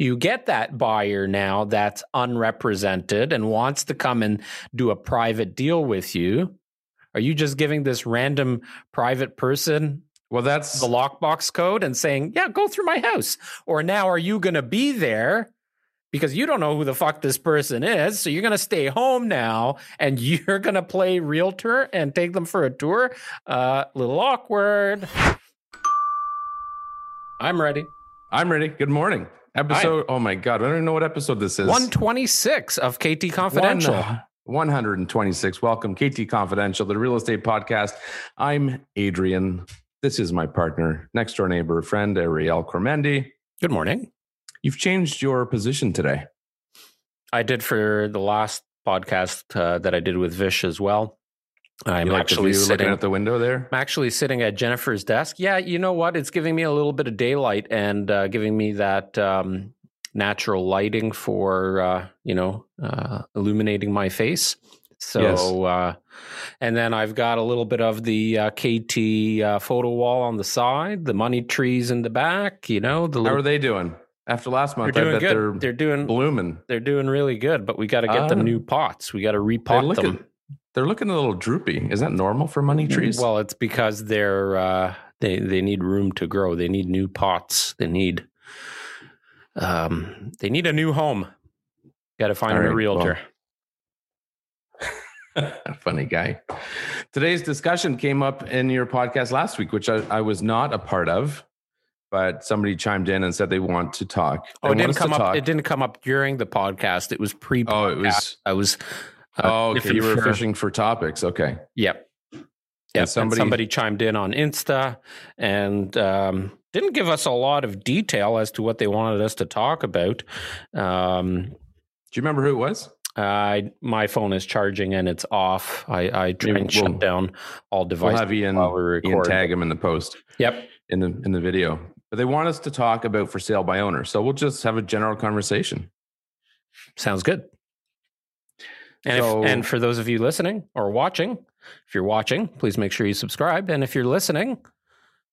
you get that buyer now that's unrepresented and wants to come and do a private deal with you. Are you just giving this random private person Well, that's the lockbox code and saying, "Yeah, go through my house"? Or now are you going to be there because you don't know who the fuck this person is, so you're going to stay home now and you're going to play realtor and take them for a tour? A uh, little awkward. I'm ready. I'm ready. Good morning. Episode. Oh my god, I don't even know what episode this is. 126 of KT Confidential. One- 126. Welcome, KT Confidential, the real estate podcast. I'm Adrian. This is my partner, next door neighbor, friend Ariel Cormendi. Good morning. You've changed your position today. I did for the last podcast uh, that I did with Vish as well. I'm You like actually sitting looking out the window there. I'm actually sitting at Jennifer's desk. Yeah, you know what? It's giving me a little bit of daylight and uh, giving me that um, natural lighting for uh, you know uh, illuminating my face. So, Yes. uh, and then I've got a little bit of the uh, KT uh, photo wall on the side, the money trees in the back. You know, the How little, are they doing? After last month. they're doing bet good. they're, They're, doing blooming. they're doing really good, but we got to get Ah. them new pots. We got to repot them. They're looking a little droopy. Is that normal for money trees? Well, it's because they're uh, they they need room to grow. They need new pots. They need um they need a new home. Got to find them a right, realtor. Funny guy. Today's discussion came up in your podcast last week, which I, I was not a part of, but somebody chimed in and said they want to talk. They oh, it didn't come up. talk- It didn't come up during the podcast. It was pre. Oh, it was. I was. Uh, Oh, okay. You were for- fishing for topics. Okay. Yep. Yep. somebody- Somebody, chimed in on Insta and um, didn't give us a lot of detail as to what they wanted us to talk about. Um, Do you remember who it was? I my phone is charging and it's off. I, I try and we'll- shut down all We'll devices have Ian, while we Ian record. tag him in the post Yep. in the in the video. But they want us to talk about for sale by owner. So we'll just have a general conversation. Sounds good. And So- if, and for those of you listening or watching, if you're watching, please make sure you subscribe. And if you're listening,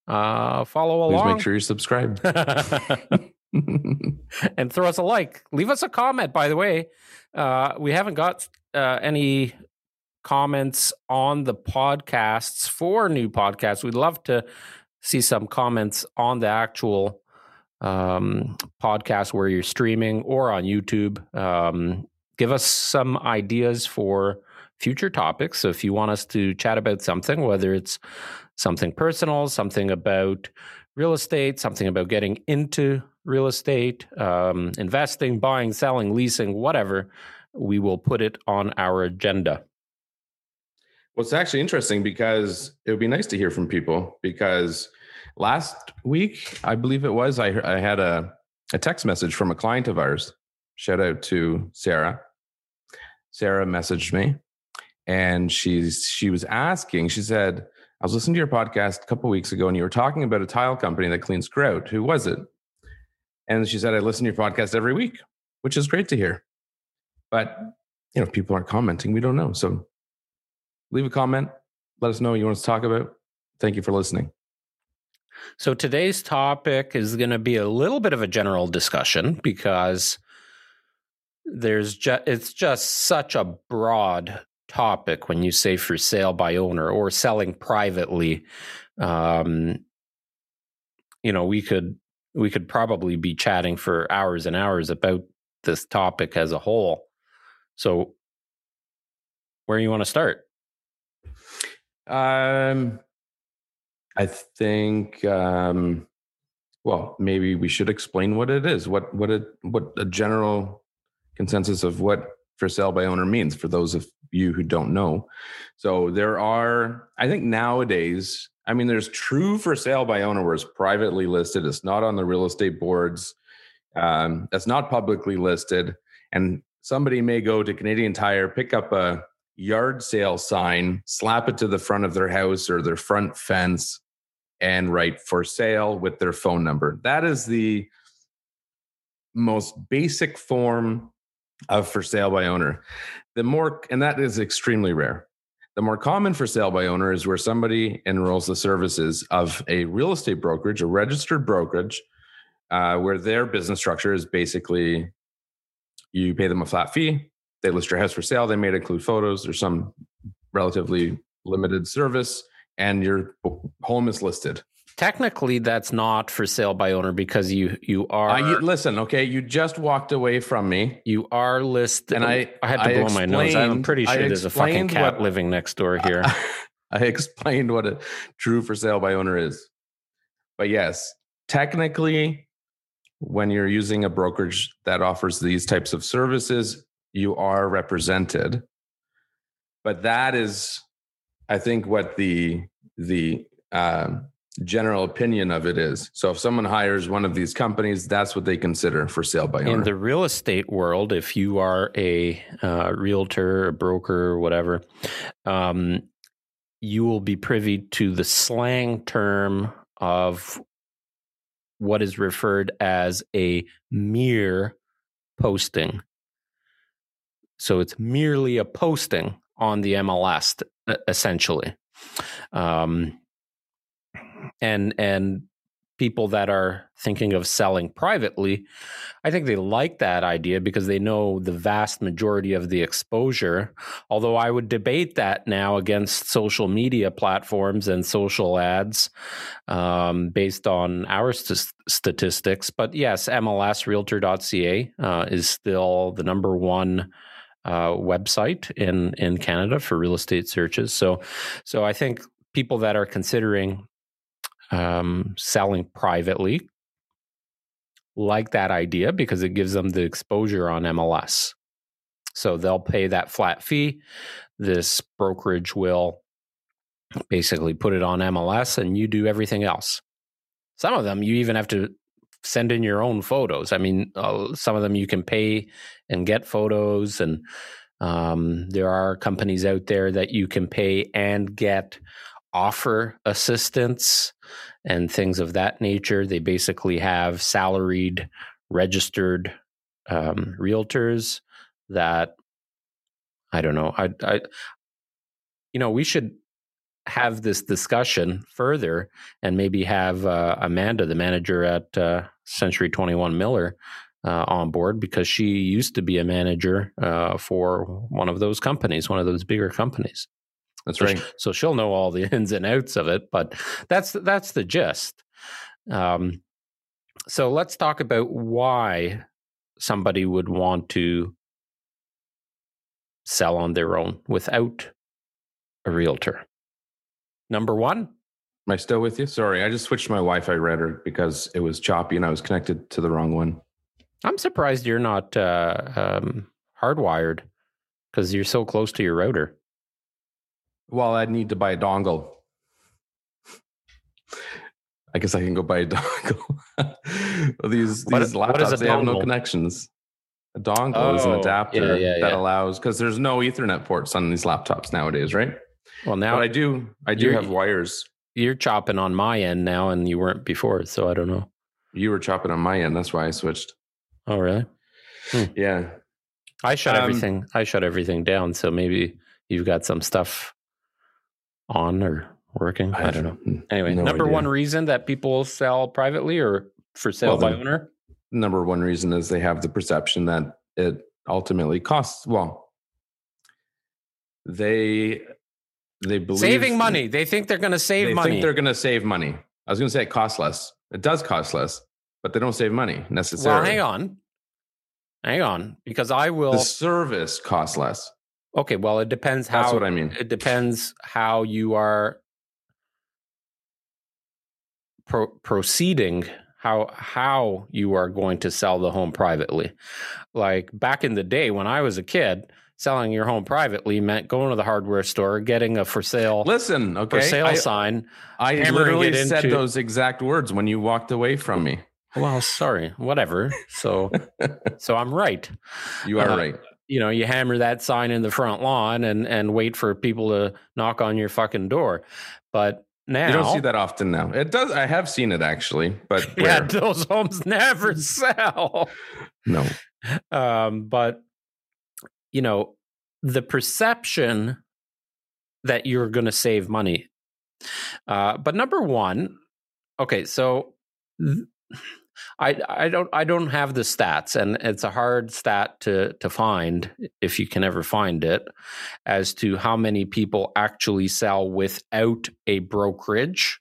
uh, follow Please along make sure you subscribe. and throw us a like. Leave us a comment. By the way, uh, we haven't got uh, any comments on the podcasts for new podcasts. We'd love to see some comments on the actual um, podcast where you're streaming or on YouTube. Um, give us some ideas for future topics. So if you want us to chat about something, whether it's something personal, something about real estate, something about getting into real estate, um, investing, buying, selling, leasing, whatever, we will put it on our agenda. Well, it's actually interesting because it would be nice to hear from people because last week, I believe it was, I, I had a, a text message from a client of ours. Shout out to Sarah. Sarah messaged me and she's she was asking, she said, I was listening to your podcast a couple weeks ago and you were talking about a tile company that cleans grout. Who was it? And she said, I listen to your podcast every week, which is great to hear. But you know, if people aren't commenting, we don't know. So leave a comment. Let us know what you want to talk about. Thank you for listening. So today's topic is going to be a little bit of a general discussion because there's just it's just such a broad topic when you say for sale by owner or selling privately. Um, you know, we could we could probably be chatting for hours and hours about this topic as a whole. So, where you want to start? Um, I think, um, well, maybe we should explain what it is. What what a what a general consensus of what for sale by owner means for those of you who don't know. So there are, I think nowadays, I mean, there's true for sale by owner where it's privately listed. It's not on the real estate boards. Um, it's not publicly listed, and somebody may go to Canadian Tire, pick up a yard sale sign, slap it to the front of their house or their front fence, and write for sale with their phone number. That is the most basic form of for sale by owner. The more, and that is extremely rare. The more common for sale by owner is where somebody enrolls the services of a real estate brokerage, a registered brokerage, uh, where their business structure is basically you pay them a flat fee, they list your house for sale, they may include photos, there's some relatively limited service, and your home is listed. Technically, that's not for sale by owner because you you are. Uh, you, listen, okay, you just walked away from me. You are listed, and I I had to I blow my nose. I'm pretty sure there's a fucking cat what- living next door here. I explained what a true for sale by owner is. But yes, technically, when you're using a brokerage that offers these types of services, you are represented. But that is, I think, what the the um, general opinion of it is. So if someone hires one of these companies, that's what they consider for sale by owner. In the real estate world, if you are a uh, realtor, a broker, whatever, um, you will be privy to the slang term of what is referred as a mere posting. So it's merely a posting on the MLS, essentially. Um, and and people that are thinking of selling privately, I think they like that idea because they know the vast majority of the exposure. Although I would debate that now against social media platforms and social ads um, based on our st- statistics. But yes, MLS Realtor.ca uh, is still the number one. Uh, website in in Canada for real estate searches. So, so I think people that are considering um, selling privately like that idea because it gives them the exposure on MLS. So they'll pay that flat fee. This brokerage will basically put it on MLS and you do everything else. Some of them you even have to send in your own photos. I mean, uh, some of them you can pay and get photos, and um, there are companies out there that you can pay and get offer assistance and things of that nature. They basically have salaried, registered um, realtors that I don't know. I, I, you know, we should have this discussion further and maybe have uh, Amanda, the manager at uh, Century 21 Miller, uh, on board because she used to be a manager uh, for one of those companies, one of those bigger companies. That's So right. So she'll know all the ins and outs of it, but that's that's the gist. Um, so let's talk about why somebody would want to sell on their own without a realtor. Number one, Am I still with you? Sorry, I just switched my Wi-Fi router because it was choppy and I was connected to the wrong one. I'm surprised you're not uh, um, hardwired because you're so close to your router. Well, I'd need to buy a dongle. I guess I can go buy a dongle. These What- these what is a laptops they have no connections. A dongle is an Oh, adapter yeah, yeah, that yeah. allows because there's no Ethernet ports on these laptops nowadays, right? Well, now but I do I do have wires. you're chopping on my end now, and you weren't before, so I don't know. You were chopping on my end, that's why I switched. Oh, really? Yeah. I shut Um, everything. I shut everything down. So maybe you've got some stuff on or working. I, don't know. Hmm. Anyway, no number idea. one reason that people sell privately or for sale Well, by the- owner. Number one reason is they have the perception that it ultimately costs well. They they believe Saving money. They think they're going to save they money. think they're going to save money. I was going to say it costs less. It does cost less, but they don't save money necessarily. well, necessarily. hang on, hang on, because I will. The service costs less. Okay, well, it depends how. That's what I mean. It depends how you are pro- proceeding. How how you are going to sell the home privately? Like back in the day when I was a kid, selling your home privately meant going to the hardware store, getting a for sale Listen, okay. for sale I, sign. I literally said into- those exact words when you walked away from me. Well, sorry, whatever. So so I'm right. You are Uh, right. You know, you hammer that sign in the front lawn and and wait for people to knock on your fucking door. But now You don't see that often now. It does. I have seen it actually, but Yeah, those homes never sell. no. Um, but you know, the perception that you're going to save money. Uh, but number one, okay, so th- I I don't I don't have the stats, and it's a hard stat to to find if you can ever find it, as to how many people actually sell without a brokerage.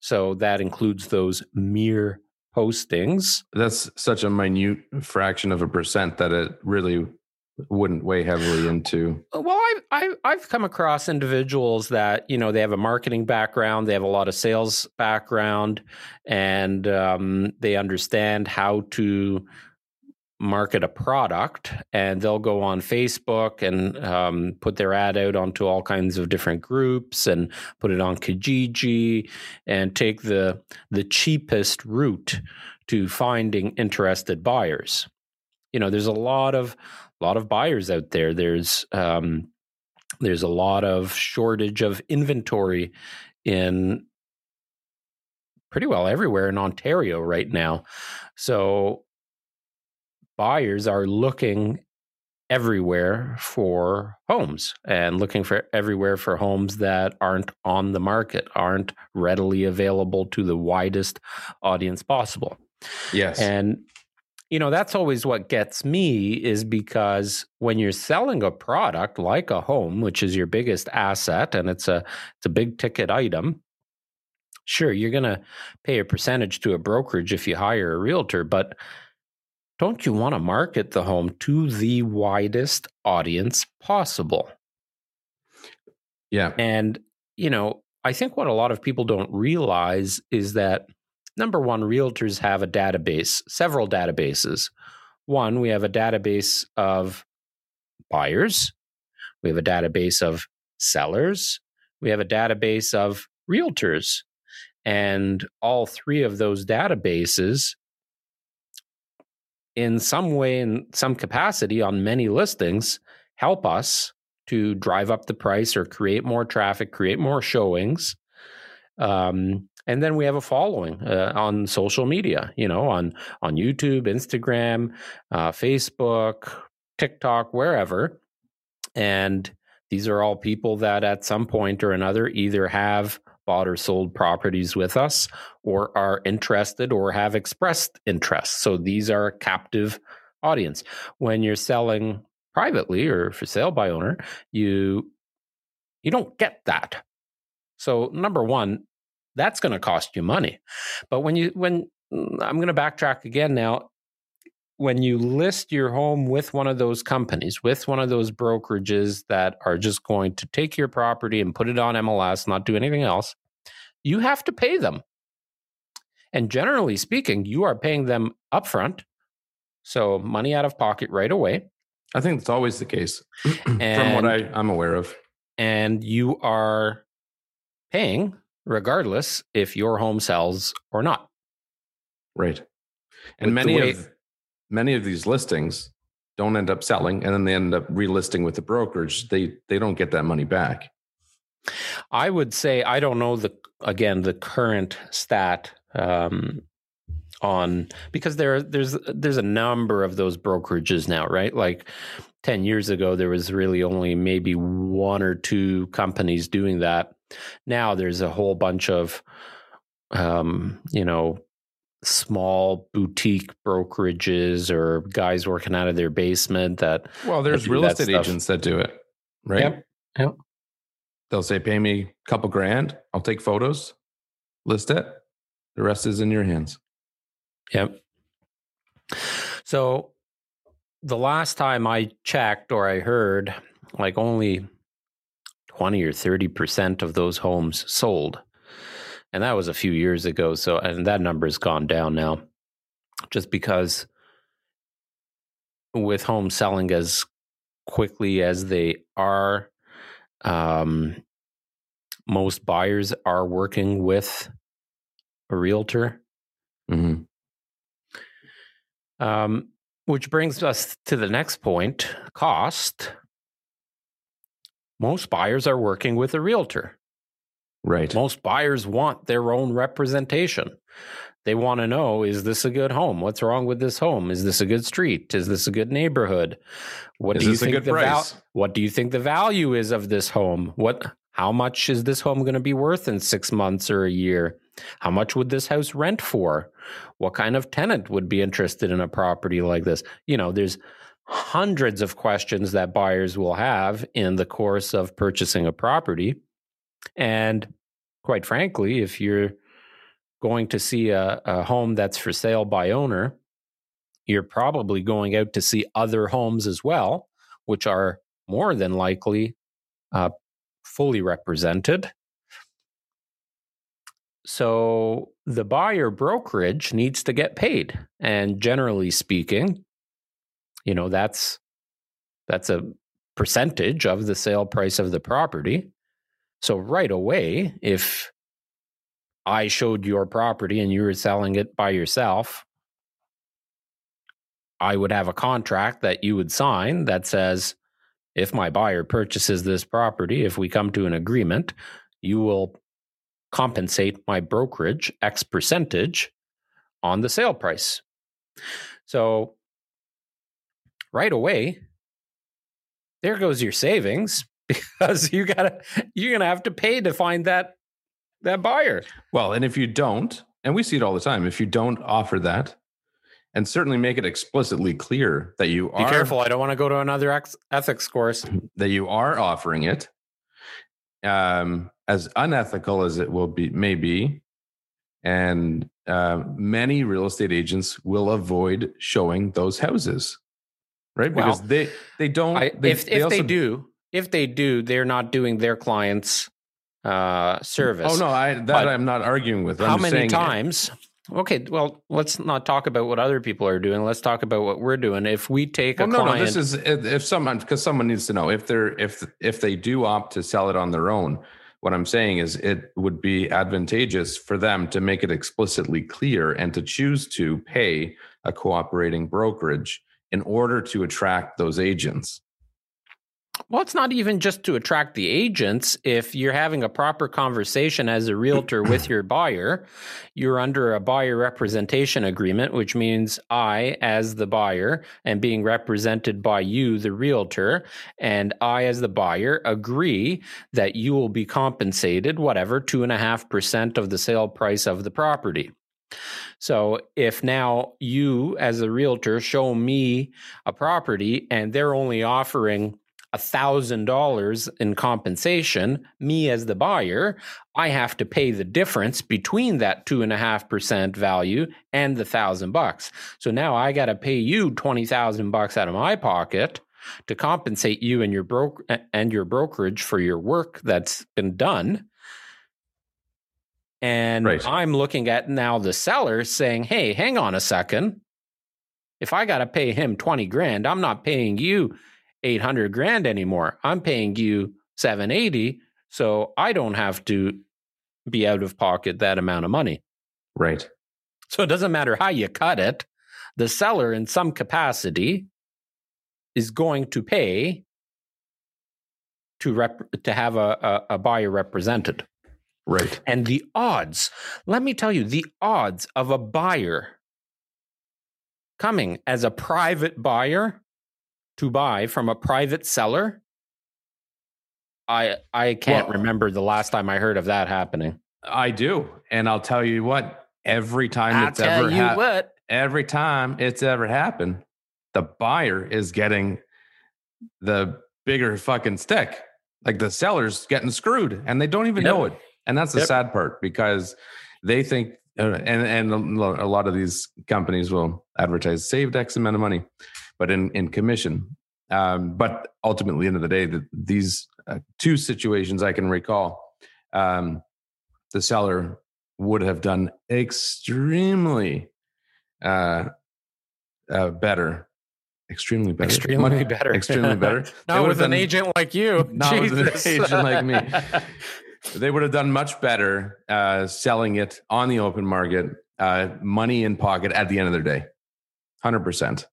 So that includes those mere postings. That's such a minute fraction of a percent that it really wouldn't weigh heavily into. Well I've, I've i've come across individuals that you know they have a marketing background they have a lot of sales background and um, they understand how to market a product and they'll go on facebook and um, put their ad out onto all kinds of different groups and put it on kijiji and take the the cheapest route to finding interested buyers. You know there's a lot of a lot of buyers out there. There's um, there's a lot of shortage of inventory in pretty well everywhere in Ontario right now. So buyers are looking everywhere for homes and looking for everywhere for homes that aren't on the market, aren't readily available to the widest audience possible. Yes. And you know that's always what gets me is because when you're selling a product like a home which is your biggest asset and it's a it's a big ticket item sure you're going to pay a percentage to a brokerage if you hire a realtor but don't you want to market the home to the widest audience possible? Yeah. And you know i think what a lot of people don't realize is that Number one, realtors have a database, several databases. One, we have a database of buyers, we have a database of sellers, we have a database of realtors. And all three of those databases, in some way, in some capacity, on many listings, help us to drive up the price or create more traffic, create more showings. Um, and then we have a following uh, on social media you know on on youtube instagram uh, facebook tiktok wherever. And these are all people that at some point or another either have bought or sold properties with us or are interested or have expressed interest. So these are a captive audience. When you're selling privately or for sale by owner you you don't get that. So number one that's going to cost you money. But when you when mm, I'm going to backtrack again now, when you list your home with one of those companies, with one of those brokerages that are just going to take your property and put it on MLS, not do anything else, you have to pay them. And generally speaking, you are paying them upfront. So money out of pocket right away. I think that's always the case from what I, I'm aware of. And you are paying regardless if your home sells or not. Right. And With many way- of many of these listings don't end up selling and then they end up relisting with the brokerage. They they don't get that money back. I would say I don't know the again the current stat um, on because there there's there's a number of those brokerages now, right? Like 10 years ago there was really only maybe one or two companies doing that now there's a whole bunch of, um, you know, small boutique brokerages or guys working out of their basement that. Well, there's real estate stuff. agents that do it, right? Yep. Yep. They'll say, pay me a couple grand. I'll take photos, list it. The rest is in your hands. Yep. So the last time I checked or I heard, like only 20 or 30% of those homes sold. And that was a few years ago. So, and that number has gone down now just because with homes selling as quickly as they are, um, most buyers are working with a realtor. Mm-hmm. Um, which brings us to the next point cost most buyers are working with a realtor. Right. Most buyers want their own representation. They want to know is this a good home? What's wrong with this home? Is this a good street? Is this a good neighborhood? What is do you think the val- What do you think the value is of this home? What how much is this home going to be worth in 6 months or a year? How much would this house rent for? What kind of tenant would be interested in a property like this? You know, there's hundreds of questions that buyers will have in the course of purchasing a property. And quite frankly, if you're going to see a, a home that's for sale by owner, you're probably going out to see other homes as well, which are more than likely uh, fully represented. So the buyer brokerage needs to get paid. And generally speaking, you know, that's that's a percentage of the sale price of the property. So right away, if I showed your property and you were selling it by yourself, I would have a contract that you would sign that says if my buyer purchases this property, if we come to an agreement, you will compensate my brokerage X percentage on the sale price. So right away, there goes your savings because you gotta you're gonna have to pay to find that that buyer. Well, and if you don't, and we see it all the time, if you don't offer that, and certainly make it explicitly clear that you Be are careful, I don't want to go to another ex- ethics course. that you are offering it, um, as unethical as it will be, may be, and uh, many real estate agents will avoid showing those houses, right? Well, Because they they don't. I, they, if if they, do, if they do, they're not doing their clients uh service. Oh no, I that But I'm not arguing with. I'm How many times? Okay, well, let's not talk about what other people are doing. Let's talk about what we're doing. If we take Well, a no, client, no. This is if if someone because someone needs to know if they're if if they do opt to sell it on their own. What I'm saying is, it would be advantageous for them to make it explicitly clear and to choose to pay a cooperating brokerage in order to attract those agents. Well, it's not even just to attract the agents. If you're having a proper conversation as a realtor with your buyer, you're under a buyer representation agreement, which means I, as the buyer, am being represented by you, the realtor, and I, as the buyer, agree that you will be compensated whatever, two and a half percent of the sale price of the property. So if now you, as a realtor, show me a property and they're only offering thousand dollars in compensation, me as the buyer, I have to pay the difference between that two and a half percent value and the thousand bucks. So now I got to pay you twenty thousand bucks out of my pocket to compensate you and your broker and your brokerage for your work that's been done. And Right. I'm looking at now the seller saying, "Hey, hang on a second. If I got to pay him 20 grand, I'm not paying you 800 grand anymore. I'm paying you 780, so I don't have to be out of pocket that amount of money." Right. So it doesn't matter how you cut it, the seller in some capacity is going to pay to rep- to have a, a, a buyer represented. Right. And the odds, let me tell you, the odds of a buyer coming as a private buyer to buy from a private seller, I I can't Well- remember the last time I heard of that happening. I do, and I'll tell you what. Every time I'll it's ever you hap- what. every time it's ever happened, the buyer is getting the bigger fucking stick. Like the seller's getting screwed and they don't even Yep. know it. And that's the Yep. sad part because they think, uh, and, and a lot of these companies will advertise saved X amount of money, but in, in commission. Um, but ultimately, end of the day, the, these uh, two situations I can recall, um, the seller would have done extremely uh, uh, better, extremely better, Extremely better. extremely better. Not with an done- agent like you. Not with an agent like me. They would have done much better uh, selling it on the open market, uh, money in pocket at the end of their day, hundred percent.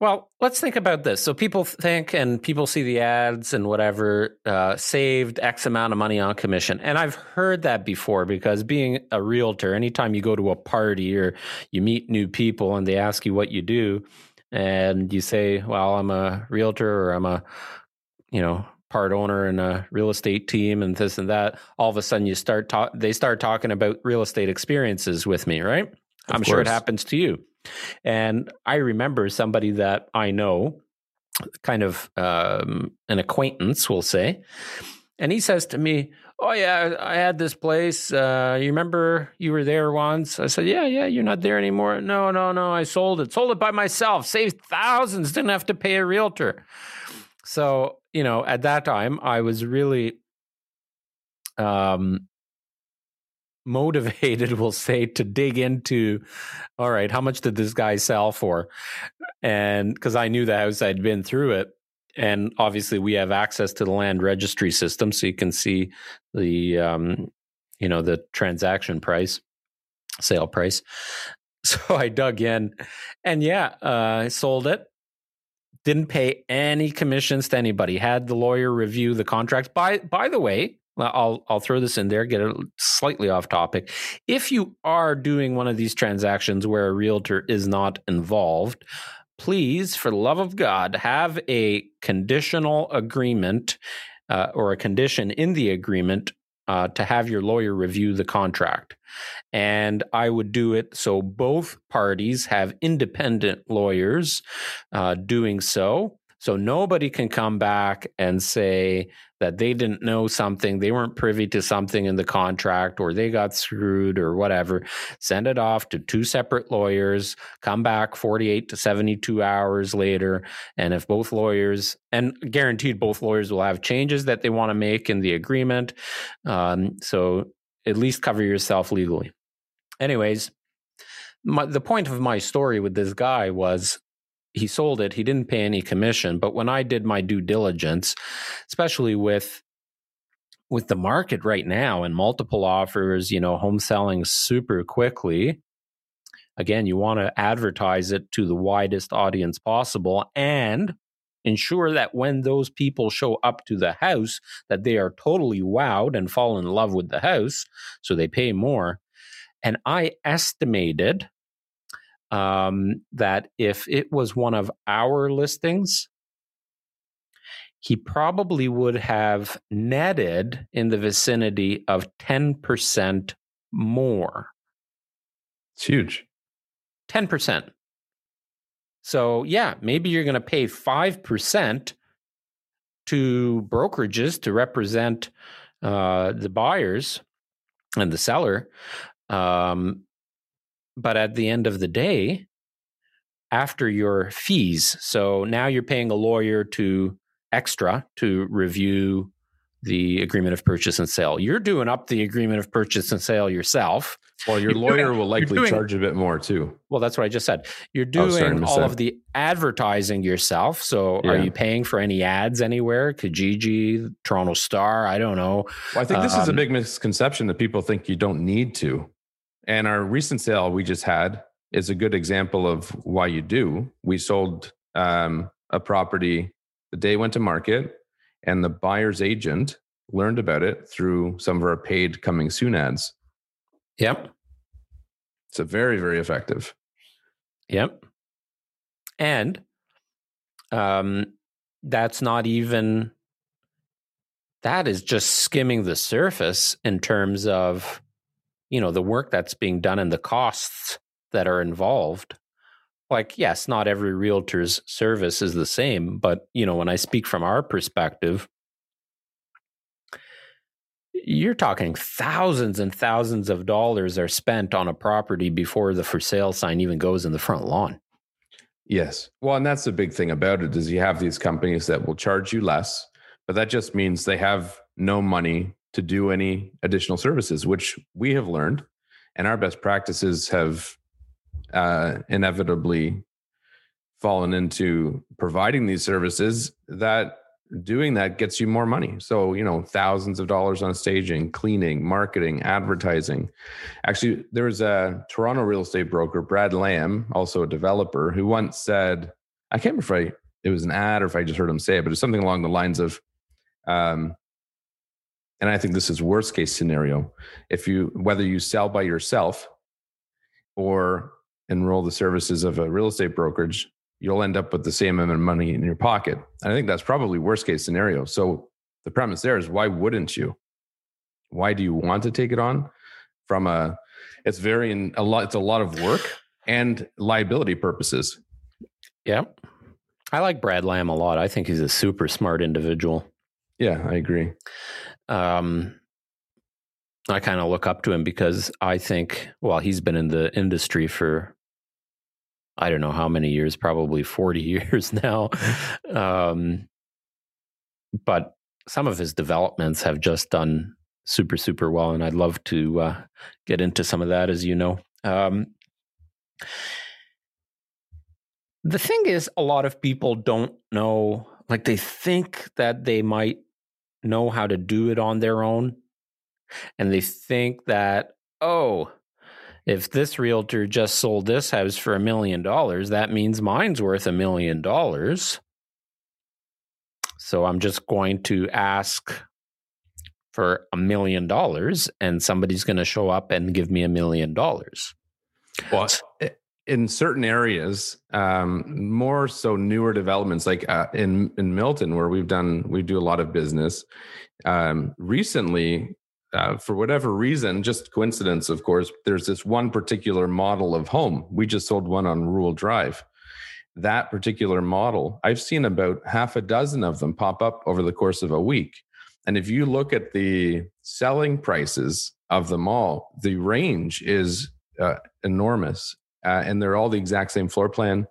Well, let's think about this. So people think and people see the ads and whatever, uh, saved X amount of money on commission. And I've heard that before because being a realtor, anytime you go to a party or you meet new people and they ask you what you do, and you say, well, I'm a realtor or I'm a, you know, part owner in a real estate team and this and that. All of a sudden, you start talk. They start talking about real estate experiences with me, right? Of I'm course. sure it happens to you. And I remember somebody that I know, kind of um, an acquaintance, we'll say, and he says to me, "Oh yeah, I had this place. Uh, you remember you were there once?" I said, "Yeah, yeah. You're not there anymore." No, no, no. I sold it. Sold it by myself. Saved thousands. Didn't have to pay a realtor. So you know, at that time, I was really um, motivated, we'll say, to dig into all right, how much did this guy sell for? And because I knew the house, I'd been through it. And obviously, we have access to the land registry system, so you can see the, um, you know, the transaction price, sale price. So I dug in, and yeah, uh, I sold it didn't pay any commissions to anybody. Had the lawyer review the contract By by the way, I'll I'll throw this in there, get it slightly off topic. If you are doing one of these transactions where a realtor is not involved, please, for the love of God, have a conditional agreement uh, or a condition in the agreement uh, to have your lawyer review the contract. And I would do it so both parties have independent lawyers uh, doing so. So nobody can come back and say that they didn't know something, they weren't privy to something in the contract, or they got screwed, or whatever. Send it off to two separate lawyers, come back 48 to 72 hours later. And if both lawyers, and guaranteed both lawyers will have changes that they want to make in the agreement. Um, so at least cover yourself legally. Anyways, my, the point of my story with this guy was he sold it. He didn't pay any commission. But when I did my due diligence, especially with with the market right now and multiple offers, you know, home selling super quickly. Again, you want to advertise it to the widest audience possible and ensure that when those people show up to the house that they are totally wowed and fall in love with the house so they pay more and i estimated um, that if it was one of our listings, he probably would have netted in the vicinity of 10% more. It's huge. 10%. So, yeah, maybe you're going to pay 5% to brokerages to represent uh, the buyers and the seller. Um, but at the end of the day, after your fees, so now you're paying a lawyer to extra to review the agreement of purchase and sale. You're doing up the agreement of purchase and sale yourself. Well, your you're lawyer doing, will likely doing, charge a bit more too. Well, that's what I just said. You're doing all of the advertising yourself. So, yeah. are you paying for any ads anywhere? Kijiji, Toronto Star? I don't know. Well, I think this um, is a um, big misconception that people think you don't need to. And our recent sale we just had is a good example of why you do. We sold um, a property the day went to market, and the buyer's agent learned about it through some of our paid coming soon ads. Yep. It's a very, very effective. Yep. And um, that's not even, that is just skimming the surface in terms of you know the work that's being done and the costs that are involved like yes not every realtor's service is the same but you know when i speak from our perspective you're talking thousands and thousands of dollars are spent on a property before the for sale sign even goes in the front lawn. Yes. Well and that's the big thing about it is you have these companies that will charge you less but that just means they have no money to do any additional services, which we have learned, and our best practices have uh, inevitably fallen into providing these services that doing that gets you more money. So, you know, thousands of dollars on staging, cleaning, marketing, advertising. Actually, there was a Toronto real estate broker, Brad Lamb, also a developer, who once said, I can't remember if I, it was an ad or if I just heard him say it, but it's something along the lines of, um, and I think this is worst case scenario. If you whether you sell by yourself or enroll the services of a real estate brokerage, you'll end up with the same amount of money in your pocket. And I think that's probably worst case scenario. So the premise there is why wouldn't you? Why do you want to take it on? From a, it's very in a lot. It's a lot of work and liability purposes. Yeah, I like Brad Lamb a lot. I think he's a super smart individual. Yeah, I agree. Um, I kind of look up to him because I think, well, he's been in the industry for I don't know how many years, probably 40 years now. Um, but some of his developments have just done super, super well. And I'd love to uh, get into some of that, as you know. Um, the thing is, a lot of people don't know, like, they think that they might know how to do it on their own. And they think that, oh, if this realtor just sold this house for a million dollars, that means mine's worth a million dollars. So I'm just going to ask for a million dollars and somebody's going to show up and give me a million dollars. Well, in certain areas, um, more so newer developments like uh, in in Milton, where we've done we do a lot of business. Um, recently, uh, for whatever reason, just coincidence, of course, there's this one particular model of home. We just sold one on Ruhl Drive. That particular model, I've seen about half a dozen of them pop up over the course of a week. And if you look at the selling prices of them all, the range is uh, enormous. Uh, and they're all the exact same floor plan,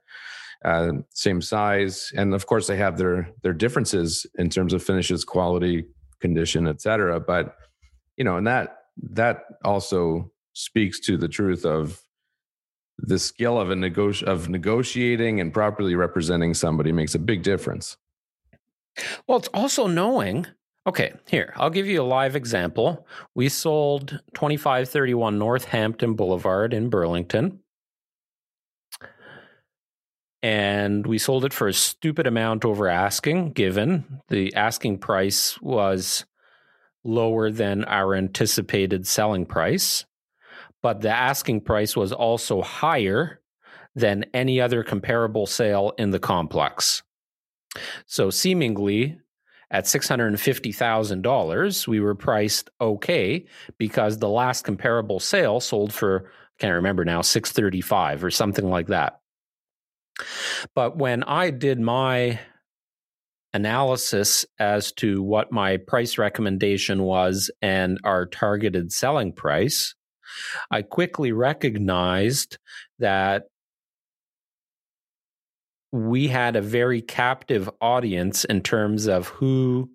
uh, same size. And of course, they have their, their differences in terms of finishes, quality, condition, et cetera. But you know, and that that also speaks to the truth of the skill of a negoti- of negotiating and properly representing somebody makes a big difference. Well, it's also knowing. Okay, here, I'll give you a live example. We sold 2531 Northampton Boulevard in Burlington. And we sold it for a stupid amount over asking, given the asking price was lower than our anticipated selling price, but the asking price was also higher than any other comparable sale in the complex. So, seemingly, at $650,000, we were priced okay because the last comparable sale sold for, I can't remember now, 635 or something like that. But when I did my analysis as to what my price recommendation was and our targeted selling price, I quickly recognized that we had a very captive audience in terms of who.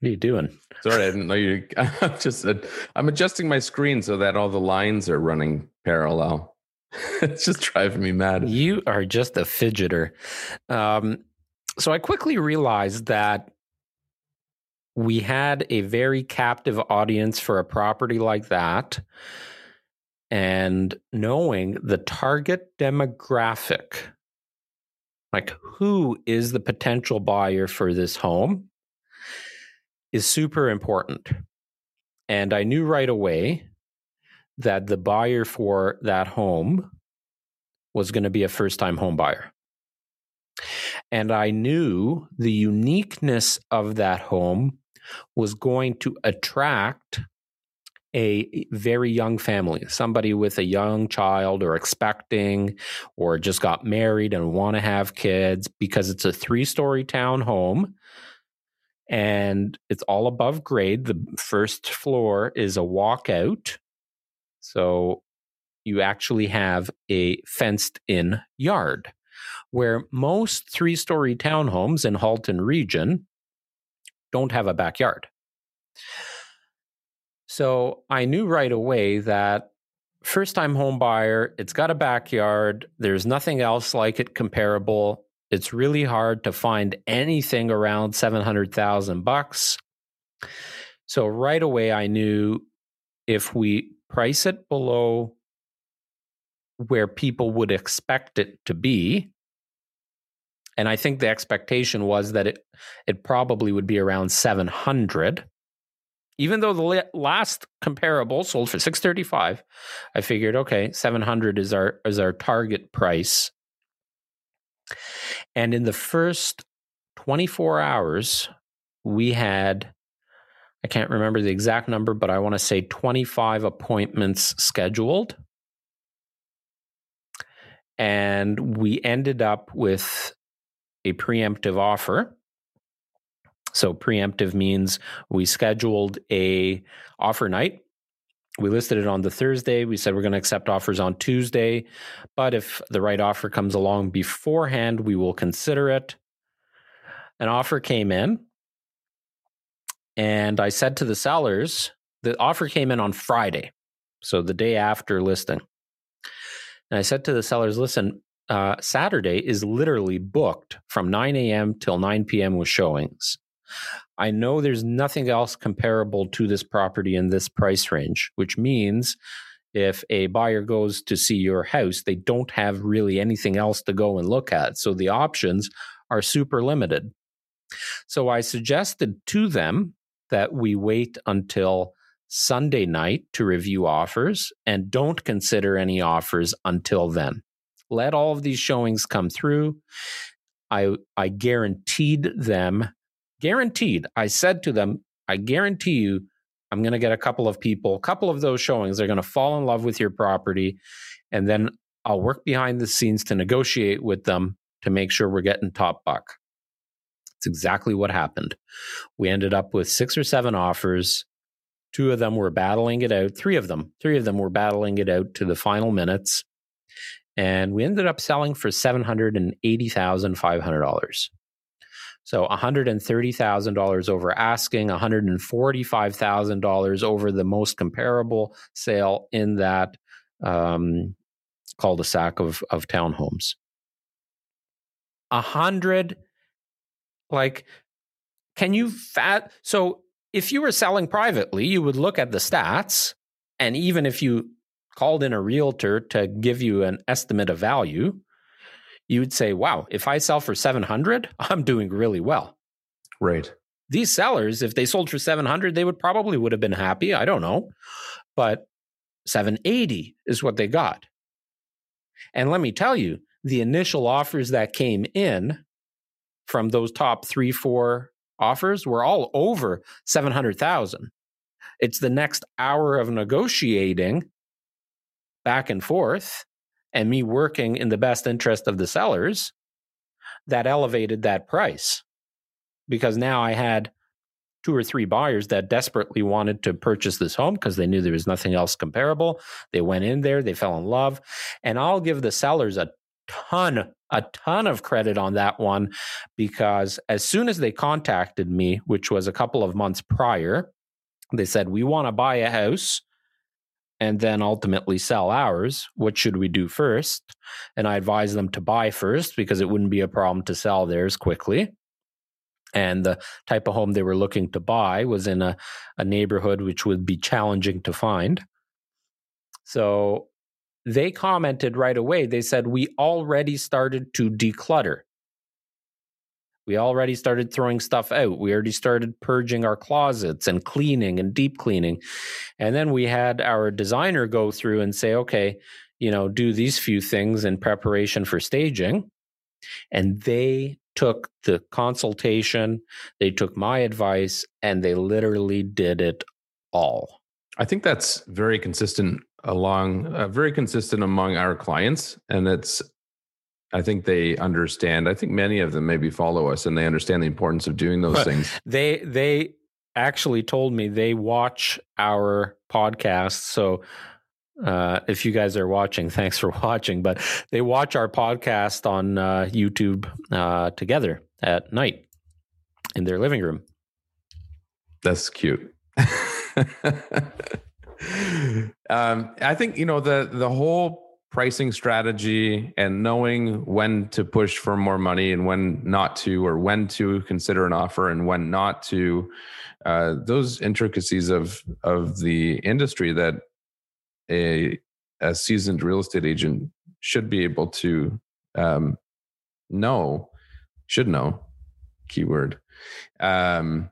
What are you doing? Sorry, I didn't know you. I'm just I'm adjusting my screen so that all the lines are running parallel. it's just driving me mad. You are just a fidgeter. Um, so I quickly realized that we had a very captive audience for a property like that. And knowing the target demographic, like who is the potential buyer for this home, is super important. And I knew right away that the buyer for that home was going to be a first time home buyer. And I knew the uniqueness of that home was going to attract a very young family, somebody with a young child or expecting or just got married and want to have kids because it's a three story town home and it's all above grade. The first floor is a walkout. So you actually have a fenced in yard where most three story townhomes in Halton region don't have a backyard. So I knew right away that first time home buyer, it's got a backyard, there's nothing else like it comparable. It's really hard to find anything around 700,000 bucks. So right away I knew if we price it below where people would expect it to be, and I think the expectation was that it it probably would be around 700. Even though the last comparable sold for 635, I figured okay, 700 is our is our target price. And in the first 24 hours, we had I can't remember the exact number, but I want to say 25 appointments scheduled. And we ended up with a preemptive offer. So preemptive means we scheduled a offer night. We listed it on the Thursday. We said we're going to accept offers on Tuesday, but if the right offer comes along beforehand, we will consider it. An offer came in and I said to the sellers, the offer came in on Friday, so the day after listing. And I said to the sellers, listen, uh, Saturday is literally booked from 9 a.m. till 9 p.m. with showings. I know there's nothing else comparable to this property in this price range, which means if a buyer goes to see your house, they don't have really anything else to go and look at. So the options are super limited. So I suggested to them that we wait until Sunday night to review offers and don't consider any offers until then. Let all of these showings come through. I I guaranteed them, guaranteed. I said to them, I guarantee you I'm going to get a couple of people, a couple of those showings, they're going to fall in love with your property and then I'll work behind the scenes to negotiate with them to make sure we're getting top buck. It's exactly what happened. We ended up with six or seven offers. Two of them were battling it out. Three of them, three of them were battling it out to the final minutes. And we ended up selling for $780,500. So $130,000 over asking, $145,000 over the most comparable sale in that um, cul-de-sac of, of townhomes. A hundred like, can you fat? So if you were selling privately, you would look at the stats. And even if you called in a realtor to give you an estimate of value, you would say, wow, if I sell for 700, I'm doing really well. Right. These sellers, if they sold for 700, they would probably would have been happy. I don't know. But 780 is what they got. And let me tell you, the initial offers that came in from those top three, four offers were all over 700,000. It's the next hour of negotiating back and forth and me working in the best interest of the sellers that elevated that price. Because now I had two or three buyers that desperately wanted to purchase this home because they knew there was nothing else comparable. They went in there, they fell in love. And I'll give the sellers a ton, a ton of credit on that one because as soon as they contacted me, which was a couple of months prior, they said, We want to buy a house and then ultimately sell ours. What should we do first? And I advised them to buy first because it wouldn't be a problem to sell theirs quickly. And the type of home they were looking to buy was in a, a neighborhood which would be challenging to find. So they commented right away. They said, We already started to declutter. We already started throwing stuff out. We already started purging our closets and cleaning and deep cleaning. And then we had our designer go through and say, okay, you know, do these few things in preparation for staging. And they took the consultation, they took my advice, and they literally did it all. I think that's very consistent along uh, very consistent among our clients and it's i think they understand i think many of them maybe follow us and they understand the importance of doing those things. They they actually told me they watch our podcast so uh, if you guys are watching thanks for watching but they watch our podcast on uh, youtube uh, together at night in their living room. That's cute um, I think you know the the whole pricing strategy and knowing when to push for more money and when not to, or when to consider an offer and when not to. Uh, those intricacies of of the industry that a a seasoned real estate agent should be able to um, know, should know, keyword. Um,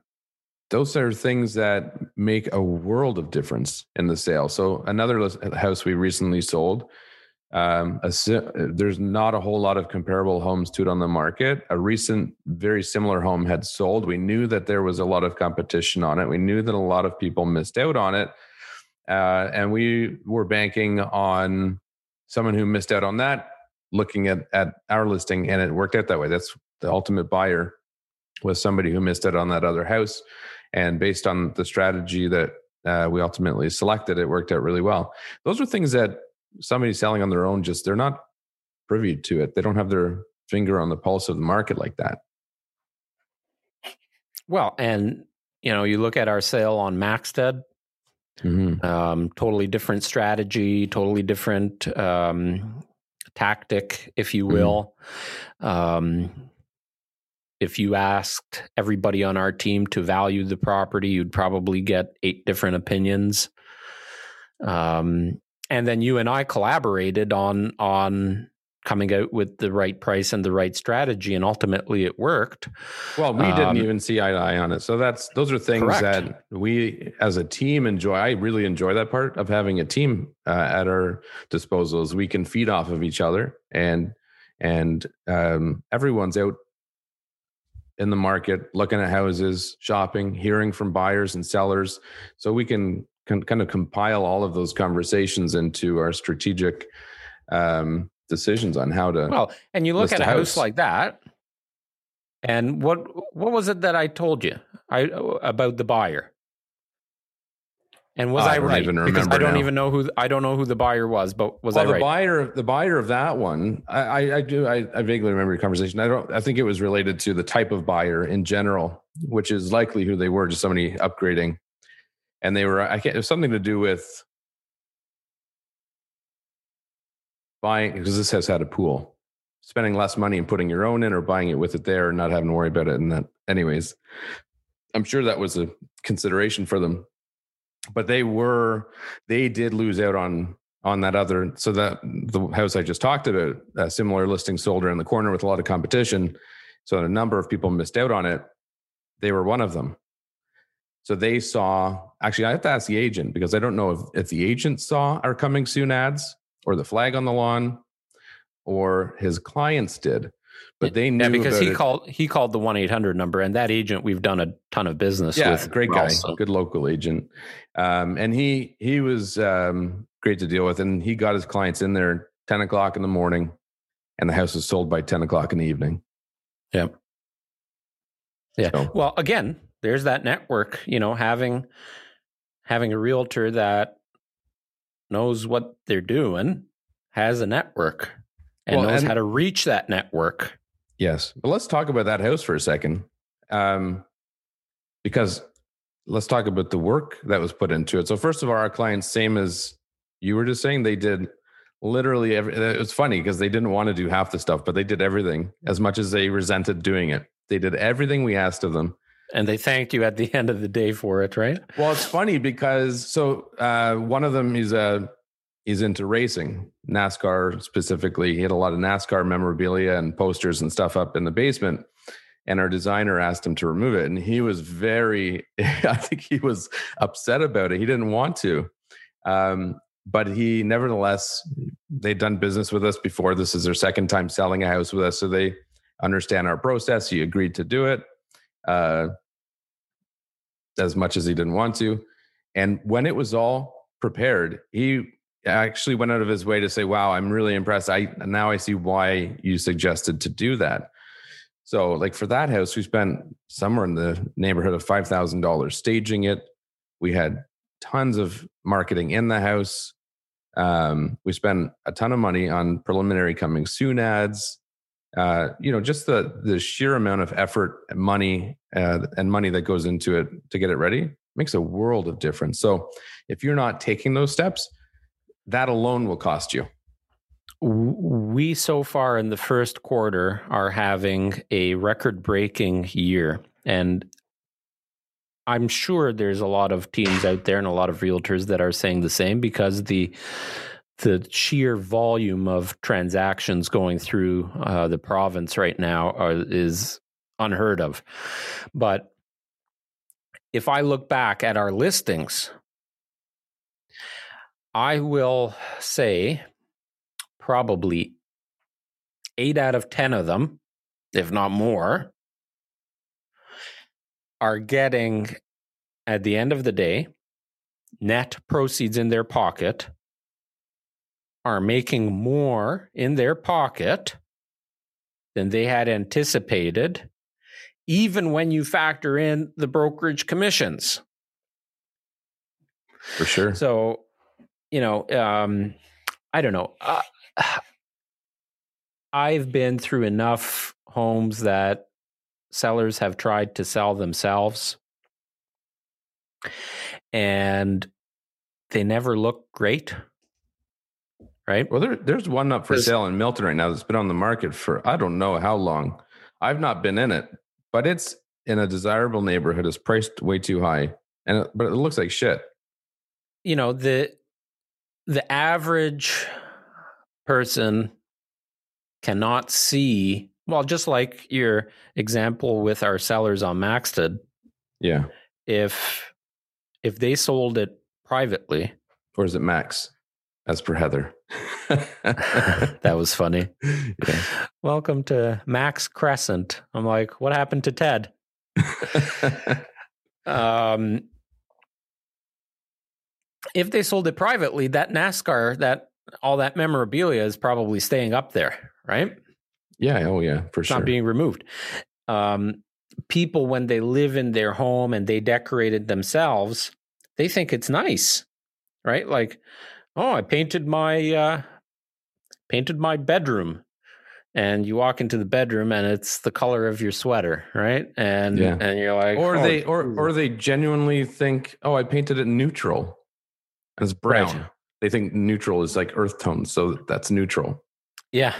those are things that make a world of difference in the sale. So another house we recently sold, Um, a, there's not a whole lot of comparable homes to it on the market. A recent, very similar home had sold. We knew that there was a lot of competition on it. We knew that a lot of people missed out on it. Uh, and we were banking on someone who missed out on that looking at, at our listing, and it worked out that way. That's the ultimate buyer was somebody who missed out on that other house. And based on the strategy that uh, we ultimately selected, it worked out really well. Those are things that somebody selling on their own just they're not privy to it. They don't have their finger on the pulse of the market like that. Well, and you know, you look at our sale on Maxted, mm-hmm. um, totally different strategy, totally different um, tactic, if you mm-hmm. will. Mm-hmm. Um, if you asked everybody on our team to value the property, you'd probably get eight different opinions. Um, and then you and I collaborated on on coming out with the right price and the right strategy, and ultimately it worked. Well, we didn't um, even see eye to eye on it, so that's those are things correct. that we as a team enjoy. I really enjoy that part of having a team uh, at our disposals. We can feed off of each other, and and um, everyone's out in the market, looking at houses, shopping, hearing from buyers and sellers, so we can can kind of compile all of those conversations into our strategic um, decisions on how to. Well, and you look at a house. house like that, and what what was it that I told you I about the buyer? And was I, I right? because I don't now. even know who I don't know who the buyer was, but was well, I the right? buyer, the buyer of that one, I, I, do, I, I, vaguely remember your conversation. I don't, I think it was related to the type of buyer in general, which is likely who they were, just somebody upgrading and they were I can't it was something to do with buying because this has had a pool spending less money and putting your own in or buying it with it there and not having to worry about it and that anyways i'm sure that was a consideration for them but they were they did lose out on on that other so that the house i just talked about a similar listing sold around the corner with a lot of competition so a number of people missed out on it they were one of them so they saw, actually, I have to ask the agent because I don't know if, if the agent saw our coming soon ads or the flag on the lawn or his clients did. But they knew yeah, because he it. called he called the one eight hundred number, and that agent we've done a ton of business yeah, with. great guy, also. good local agent, um, and he he was um, great to deal with, and he got his clients in there ten o'clock in the morning, and the house was sold by ten o'clock in the evening. Yeah, yeah. So. Well, again, there's that network, you know, having having a realtor that knows what they're doing, has a network and well, knows and, how to reach that network. Yes. But let's talk about that house for a second. Um, because let's talk about the work that was put into it. So first of all, our clients, same as you were just saying, they did literally every it was funny because they didn't want to do half the stuff, but they did everything as much as they resented doing it. They did everything we asked of them and they thanked you at the end of the day for it, right? Well, it's funny because so uh, one of them is a he's into racing, NASCAR specifically. He had a lot of NASCAR memorabilia and posters and stuff up in the basement. And our designer asked him to remove it. And he was very, I think he was upset about it. He didn't want to. Um, but he nevertheless, they'd done business with us before. This is their second time selling a house with us. So they understand our process. He agreed to do it uh, as much as he didn't want to. And when it was all prepared, he actually went out of his way to say, "Wow, I'm really impressed. I now I see why you suggested to do that." So, like for that house, we spent somewhere in the neighborhood of five thousand dollars staging it. We had tons of marketing in the house. Um, we spent a ton of money on preliminary coming soon ads uh, you know, just the the sheer amount of effort, and money, uh, and money that goes into it to get it ready makes a world of difference. So, if you're not taking those steps, that alone will cost you. We so far in the first quarter are having a record breaking year, and I'm sure there's a lot of teams out there and a lot of realtors that are saying the same because the the sheer volume of transactions going through uh, the province right now are, is unheard of. But if I look back at our listings, I will say probably eight out of 10 of them, if not more, are getting at the end of the day net proceeds in their pocket, are making more in their pocket than they had anticipated, even when you factor in the brokerage commissions. For sure. So, you know, um, I don't know. Uh, I've been through enough homes that sellers have tried to sell themselves and they never look great. Right? Well, there, there's one up for sale in Milton right now that's been on the market for I don't know how long. I've not been in it, but it's in a desirable neighborhood. It's priced way too high, and it, but it looks like shit. You know the the average person cannot see well just like your example with our sellers on maxted. Yeah. If if they sold it privately or is it max? As per heather. That was funny. Yeah. welcome to max crescent. I'm like what happened to ted? Um if they sold it privately that nascar that all that memorabilia is probably staying up there right? Yeah. Oh, yeah. For it's sure. Not being removed. Um, people, when they live in their home and they decorate it themselves, they think it's nice, right? Like, oh, I painted my uh, painted my bedroom, and you walk into the bedroom and it's the color of your sweater, right? And yeah. and you're like, or oh, they or or they genuinely think, oh, I painted it neutral, and it's brown. Right. They think neutral is like earth tones, so that's neutral. Yeah,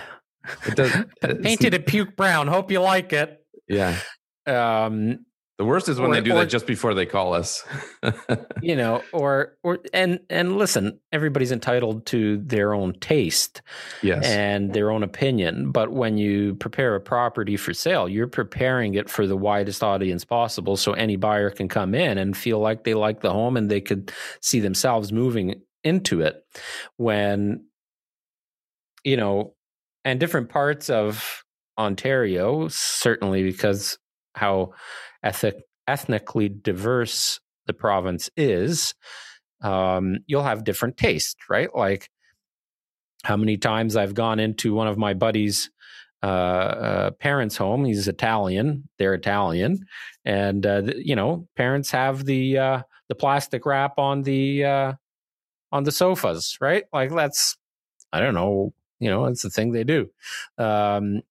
it does. Painted a puke brown. Hope you like it. Yeah. Um, the worst is when or, they do or, that just before they call us. you know, or or and and listen, everybody's entitled to their own taste, yes, and their own opinion. But when you prepare a property for sale, you're preparing it for the widest audience possible, so any buyer can come in and feel like they like the home and they could see themselves moving into it. When you know and different parts of Ontario, certainly because how ethic, ethnically diverse the province is, um, you'll have different tastes, right? Like how many times I've gone into one of my buddies' uh, uh, parents' home. He's Italian; they're Italian, and uh, you know, parents have the uh, the plastic wrap on the uh, on the sofas, right? Like that's I don't know you know, it's the thing they do. Um,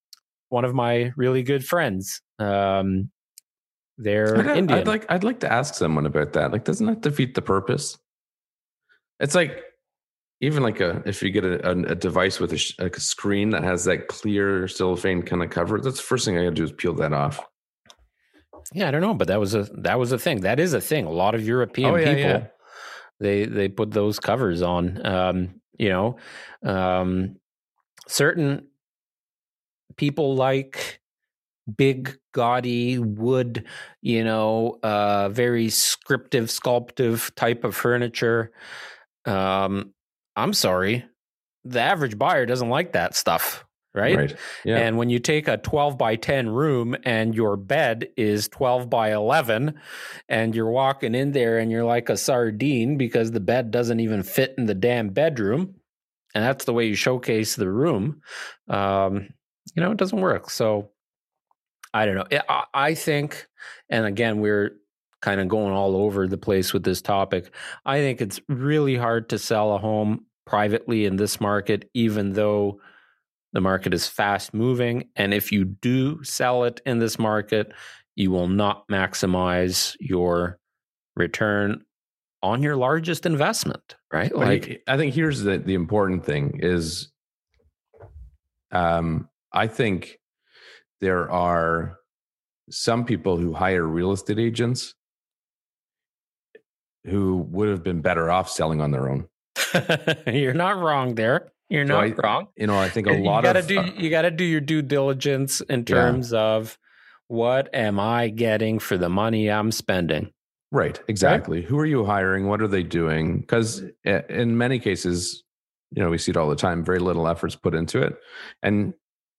one of my really good friends, um, they're I'd, Indian. I'd like I'd like to ask someone about that. Like, doesn't that defeat the purpose? It's like even like a if you get a, a, a device with a, like a screen that has that clear cellophane kind of cover, that's the first thing I got to do is peel that off. Yeah, I don't know, but that was a that was a thing. That is a thing. A lot of European oh, yeah, people yeah. they they put those covers on. Um, you know, um, certain people like big gaudy wood you know uh very scriptive sculptive type of furniture um i'm sorry the average buyer doesn't like that stuff right? right. Yeah. And when you take a 12 by 10 room and your bed is 12 by 11 and you're walking in there and you're like a sardine because the bed doesn't even fit in the damn bedroom, and that's the way you showcase the room, um, you know, it doesn't work. So I don't know. I, I think, and again, we're kind of going all over the place with this topic. I think it's really hard to sell a home privately in this market, even though the market is fast moving. And if you do sell it in this market, you will not maximize your return on your largest investment, right? Like I think here's the the important thing is um I think there are some people who hire real estate agents who would have been better off selling on their own. You're not wrong there. You're so not I, wrong. You know, I think a lot you gotta of do uh, you got to do your due diligence in terms yeah. of what am I getting for the money I'm spending. Right, exactly. Right? Who are you hiring? What are they doing? Because in many cases, you know we see it all the time. Very little efforts put into it, and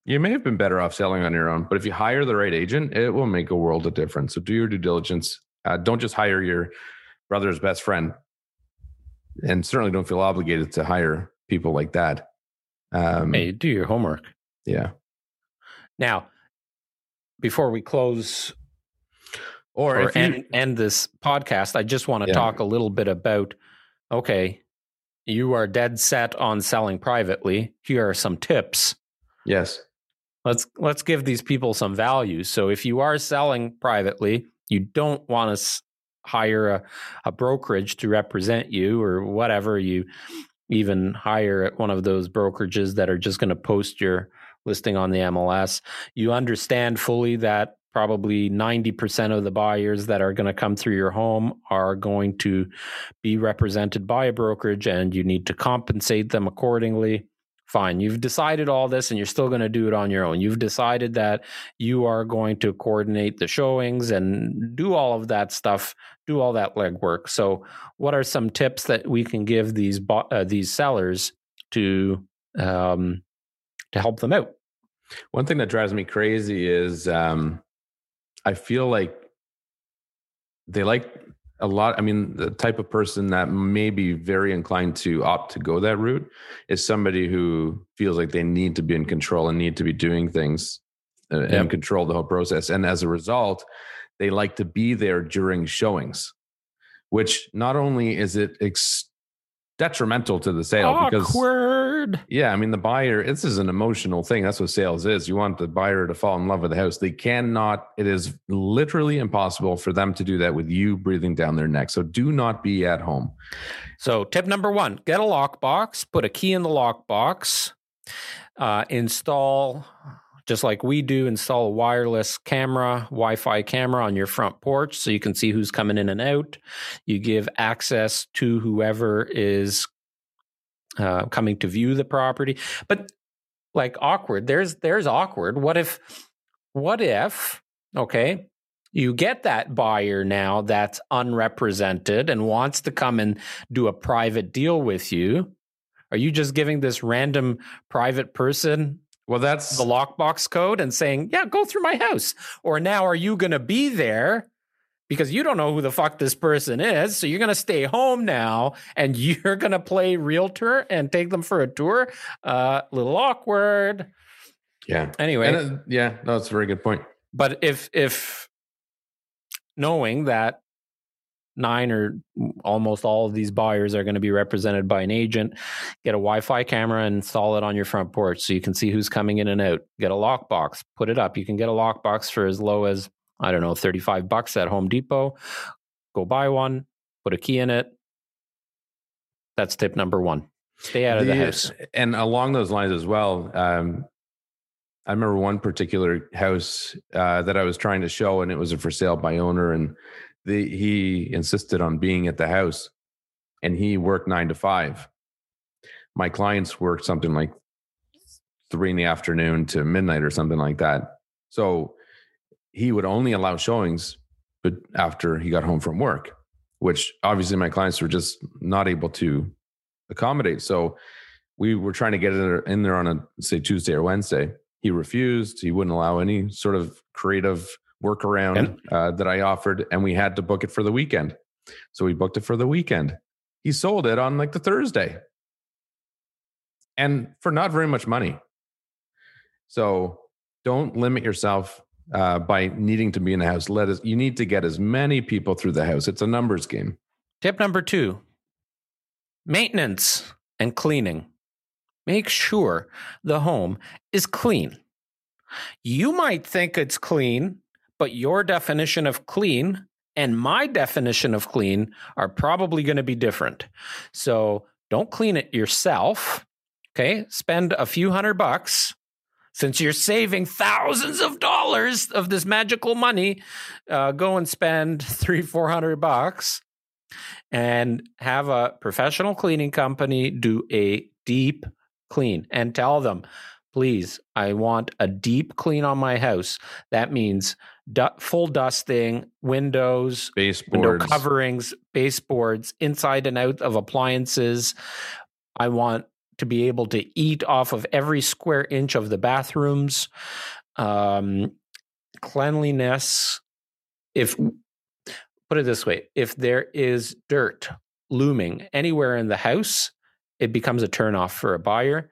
you may have been better off selling on your own. But if you hire the right agent, it will make a world of difference. So do your due diligence. Uh, don't just hire your brother's best friend, and certainly don't feel obligated to hire people like that. Um, hey, do your homework. Yeah. Now, before we close or, or end, end, this podcast, I just want to yeah. talk a little bit about okay, you are dead set on selling privately. Here are some tips. Yes. Let's let's give these people some value. So if you are selling privately, you don't want to hire a, a brokerage to represent you or whatever you even hire at one of those brokerages that are just going to post your listing on the MLS. You understand fully that probably 90% of the buyers that are going to come through your home are going to be represented by a brokerage and you need to compensate them accordingly. Fine. You've decided all this and you're still going to do it on your own. You've decided that you are going to coordinate the showings and do all of that stuff, do all that legwork. So, what are some tips that we can give these uh, these sellers to um, to help them out? One thing that drives me crazy is um, I feel like they like a lot. I mean, the type of person that may be very inclined to opt to go that route is somebody who feels like they need to be in control and need to be doing things uh, yep. and control the whole process. And as a result, they like to be there during showings, which not only is it ex- detrimental to the sale Awkward. because yeah i mean the buyer this is an emotional thing. That's what sales is. You want the buyer to fall in love with the house. They cannot it is literally impossible for them to do that with you breathing down their neck. So do not be at home. So tip number one get a lockbox put a key in the lockbox uh, install just like we do, install a wireless camera, Wi Fi camera on your front porch so you can see who's coming in and out. You give access to whoever is uh, coming to view the property. But like awkward, there's there's awkward. What if what if, okay, you get that buyer now that's unrepresented and wants to come and do a private deal with you? Are you just giving this random private person well, that's the lockbox code and saying, yeah, go through my house. Or now are you going to be there because you don't know who the fuck this person is. So you're going to stay home now and you're going to play realtor and take them for a tour. A uh, little awkward. Yeah. Anyway. Uh, yeah. No, that's a very good point. But if, if knowing that nine or almost all of these buyers are going to be represented by an agent. Get a Wi Fi camera and install it on your front porch so you can see who's coming in and out. Get a lockbox, put it up. You can get a lockbox for as low as, I don't know, 35 bucks at Home Depot. Go buy one, put a key in it. That's tip number one. Stay out of the, the house. And along those lines as well, um, I remember one particular house uh, that I was trying to show, and it was a for sale by owner, and the, he insisted on being at the house and he worked nine to five. My clients worked something like three in the afternoon to midnight or something like that. So he would only allow showings but after he got home from work, which obviously my clients were just not able to accommodate. So we were trying to get in there on a say Tuesday or Wednesday. He refused. He wouldn't allow any sort of creative workaround uh, that I offered, and we had to book it for the weekend. So we booked it for the weekend. He sold it on like the Thursday, and for not very much money. So don't limit yourself uh, by needing to be in the house. Let us. You need to get as many people through the house. It's a numbers game. Tip number two: maintenance and cleaning. Make sure the home is clean. You might think it's clean but your definition of clean and my definition of clean are probably going to be different. So don't clean it yourself. Okay. Spend a few hundred bucks since you're saving thousands of dollars of this magical money. Uh, go and spend three, four hundred bucks and have a professional cleaning company do a deep clean and tell them, please, I want a deep clean on my house. That means du- full dusting, windows, baseboards, window coverings, baseboards, inside and out of appliances. I want to be able to eat off of every square inch of the bathrooms. Um, cleanliness. If put it this way, if there is dirt looming anywhere in the house, it becomes a turnoff for a buyer.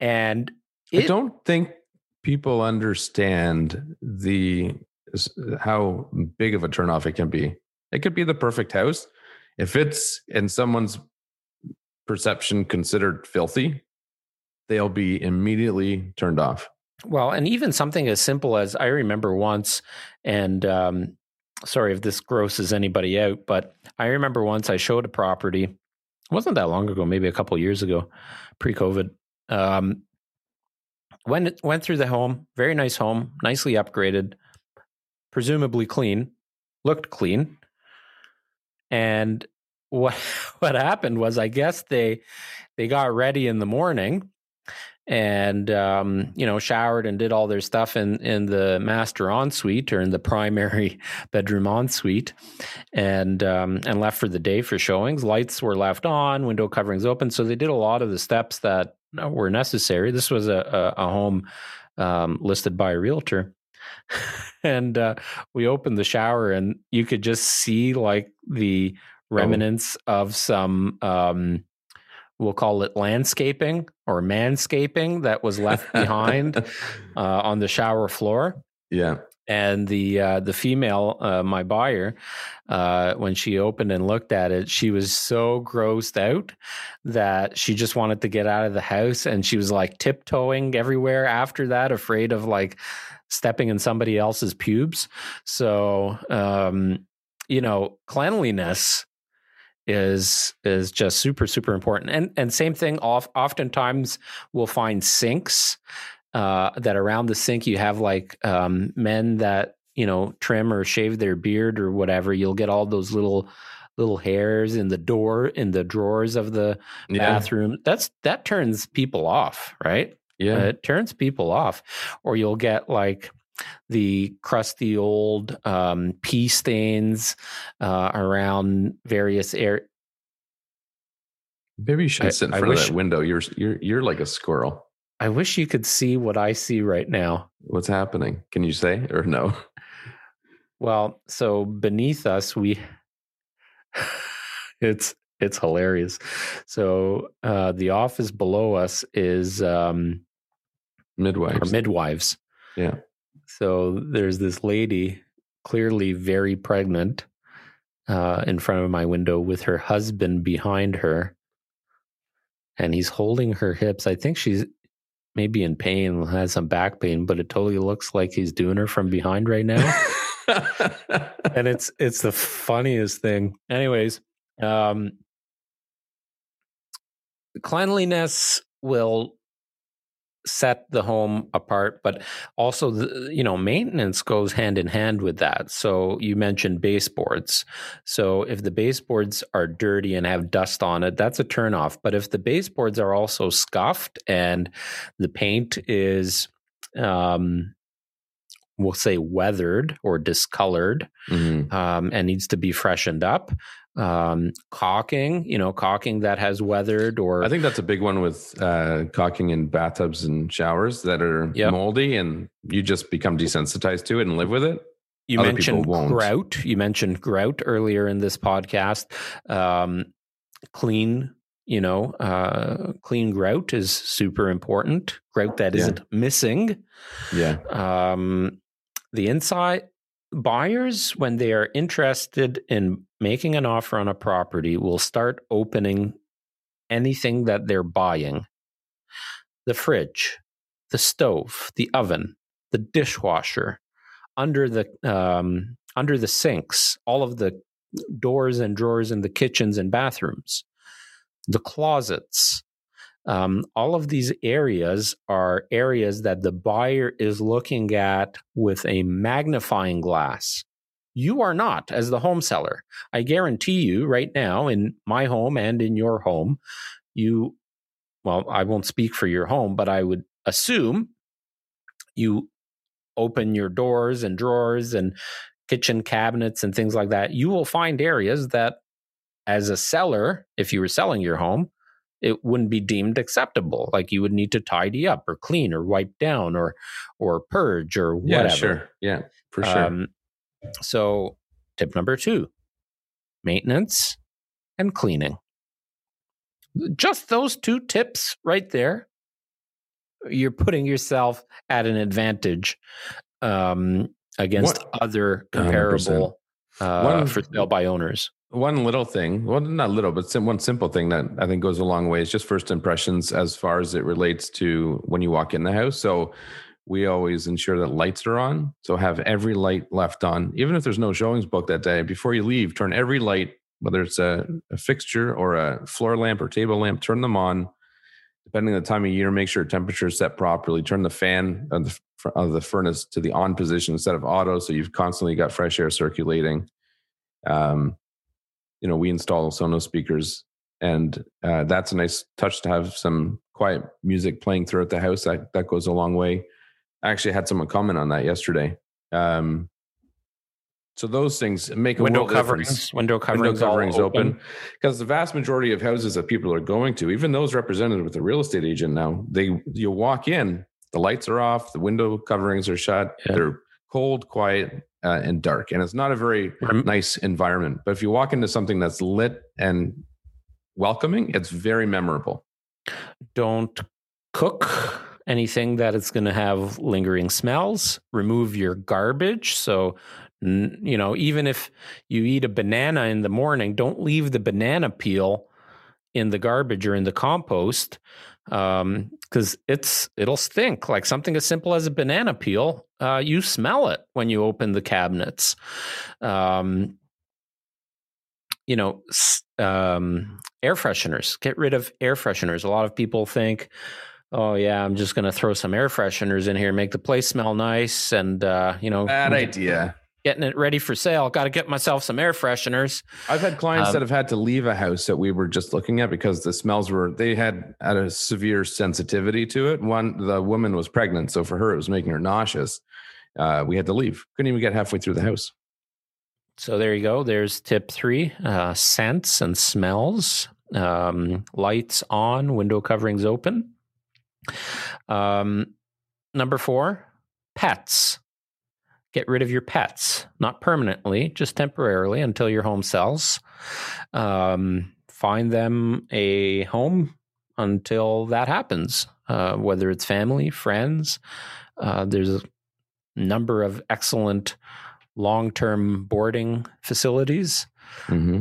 And it, I don't think people understand the how big of a turnoff it can be. It could be the perfect house. If it's in someone's perception considered filthy, they'll be immediately turned off. Well, and even something as simple as I remember once, and um, sorry if this grosses anybody out, but I remember once I showed a property. It wasn't that long ago, maybe a couple years ago, pre-COVID. Um, went went through the home, very nice home, nicely upgraded, presumably clean, looked clean, and what what happened was, I guess they they got ready in the morning and um, you know showered and did all their stuff in in the master ensuite or in the primary bedroom ensuite and um, and left for the day for showings lights were left on window coverings open so they did a lot of the steps that were necessary this was a, a, a home um, listed by a realtor and uh, we opened the shower and you could just see like the oh. remnants oh. of some um, we'll call it landscaping or manscaping that was left behind uh, on the shower floor. Yeah. And the uh, the female, uh, my buyer, uh, when she opened and looked at it, she was so grossed out that she just wanted to get out of the house, and she was like tiptoeing everywhere after that, afraid of like stepping in somebody else's pubes. So, um, you know, cleanliness is is just super super important. And and same thing off oftentimes we'll find sinks uh, that around the sink you have like um, men that you know trim or shave their beard or whatever you'll get all those little little hairs in the door in the drawers of the yeah. bathroom. That's that turns people off right? Yeah. Uh, it turns people off. Or you'll get like the crusty old um, pee stains uh, around various areas. Maybe you should I, sit in front wish, of that window. You're you're you're like a squirrel. I wish you could see what I see right now. What's happening? Can you say or no? Well, so beneath us, we it's it's hilarious. So uh, the office below us is um, midwives. midwives. Yeah. So there's this lady, clearly very pregnant, uh, in front of my window with her husband behind her. And he's holding her hips. I think she's maybe in pain, has some back pain, but it totally looks like he's doing her from behind right now. and it's it's the funniest thing. Anyways, um cleanliness will set the home apart but also the, you know maintenance goes hand in hand with that. So you mentioned baseboards. So if the baseboards are dirty and have dust on it that's a turnoff. But if the baseboards are also scuffed and the paint is um we'll say weathered or discolored mm-hmm. um, and needs to be freshened up um, caulking, you know, caulking that has weathered or I think that's a big one with uh, caulking in bathtubs and showers that are yep. moldy and you just become desensitized to it and live with it. You Other mentioned grout. You mentioned grout earlier in this podcast. Um, clean, you know, uh, clean grout is super important. Grout that isn't yeah. missing. Yeah. Um, the inside buyers, when they are interested in making an offer on a property, will start opening anything that they're buying. The fridge, the stove, the oven, the dishwasher, under the um, under the sinks, all of the doors and drawers in the kitchens and bathrooms, the closets, um, all of these areas are areas that the buyer is looking at with a magnifying glass. You are not, as the home seller. I guarantee you right now, in my home and in your home, you, well, I won't speak for your home, but I would assume you open your doors and drawers and kitchen cabinets and things like that. You will find areas that, as a seller, if you were selling your home, it wouldn't be deemed acceptable. Like you would need to tidy up or clean or wipe down or or purge or whatever. Yeah, sure. Yeah, for sure. Um, so tip number two, maintenance and cleaning. Just those two tips right there, you're putting yourself at an advantage um, against what? other comparable uh, one, for sale by owners. One little thing, well, not little, but one simple thing that I think goes a long way is just first impressions as far as it relates to when you walk in the house. So we always ensure that lights are on. So have every light left on, even if there's no showings booked that day. Before you leave, turn every light, whether it's a, a fixture or a floor lamp or table lamp, turn them on. Depending on the time of year, make sure temperature is set properly. Turn the fan of the, of the furnace to the on position instead of auto, so you've constantly got fresh air circulating. Um, you know, we install Sonos speakers, and uh, that's a nice touch to have some quiet music playing throughout the house. That that goes a long way. I actually had someone comment on that yesterday. Um, so those things make a window coverings, difference. window coverings, window coverings open because the vast majority of houses that people are going to, even those represented with a real estate agent now, they you walk in, the lights are off, the window coverings are shut, yeah. they're cold, quiet, uh, and dark. And it's not a very nice environment. But if you walk into something that's lit and welcoming, it's very memorable. Don't cook anything that is going to have lingering smells. Remove your garbage. So, you know, even if you eat a banana in the morning, don't leave the banana peel in the garbage or in the compost um because it's it'll stink. Like something as simple as a banana peel uh you smell it when you open the cabinets. Um you know um air fresheners. Get rid of air fresheners. A lot of people think oh yeah i'm just going to throw some air fresheners in here make the place smell nice and uh you know bad idea getting it ready for sale. Got to get myself some air fresheners. I've had clients um, that have had to leave a house that we were just looking at because the smells were they had had a severe sensitivity to it. One, the woman was pregnant, so for her it was making her nauseous. Uh, we had to leave. Couldn't even get halfway through the house. So there you go. There's tip three: uh, scents and smells. Um, lights on, window coverings open. Um, number four: pets get rid of your pets, not permanently, just temporarily until your home sells. Um, find them a home until that happens, uh, whether it's family, friends. Uh, there's a number of excellent long term boarding facilities. Mm-hmm.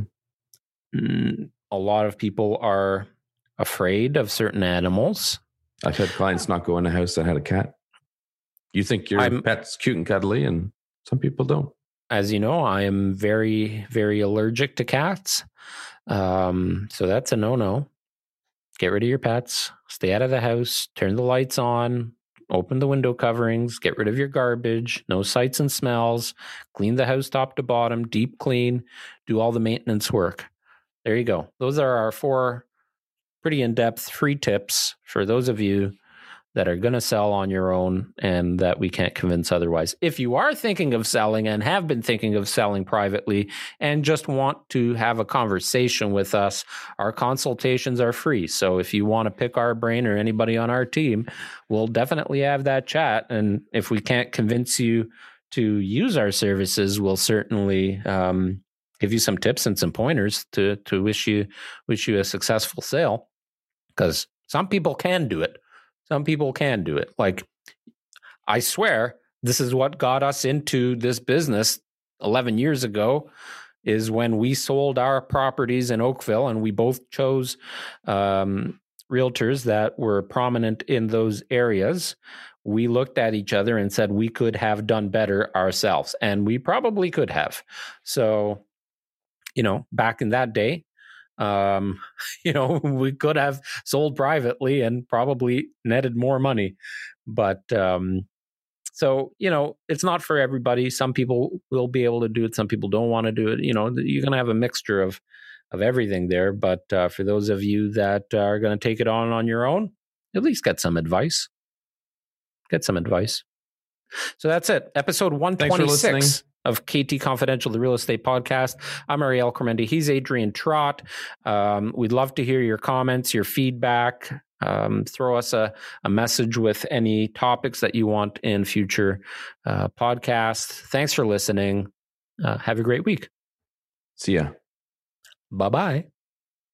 Mm, a lot of people are afraid of certain animals. I've had clients not go in a house that had a cat. You think your I'm, pet's cute and cuddly, and some people don't. As you know, I am very, very allergic to cats. Um, so that's a no no. Get rid of your pets, stay out of the house, turn the lights on, open the window coverings, get rid of your garbage, no sights and smells, clean the house top to bottom, deep clean, do all the maintenance work. There you go. Those are our four pretty in depth free tips for those of you that are going to sell on your own and that we can't convince otherwise. If you are thinking of selling and have been thinking of selling privately and just want to have a conversation with us, our consultations are free. So if you want to pick our brain or anybody on our team, we'll definitely have that chat. And if we can't convince you to use our services, we'll certainly um, give you some tips and some pointers to to wish you wish you a successful sale. Because some people can do it some people can do it. Like, I swear, this is what got us into this business 11 years ago is when we sold our properties in Oakville and we both chose um, realtors that were prominent in those areas. We looked at each other and said we could have done better ourselves, and we probably could have. So, you know, back in that day, um, you know, we could have sold privately and probably netted more money. But um, so, you know, it's not for everybody. Some people will be able to do it, some people don't want to do it. You know, you're going to have a mixture of of everything there. But uh, for those of you that are going to take it on on your own, at least get some advice. Get some advice. So that's it. Episode 126 of KT Confidential, the real estate podcast. I'm Ariel Cormendi. He's Adrian Trott. Um, we'd love to hear your comments, your feedback. Um, throw us a, a message with any topics that you want in future uh, podcasts. Thanks for listening. Uh, have a great week. See ya. Bye bye.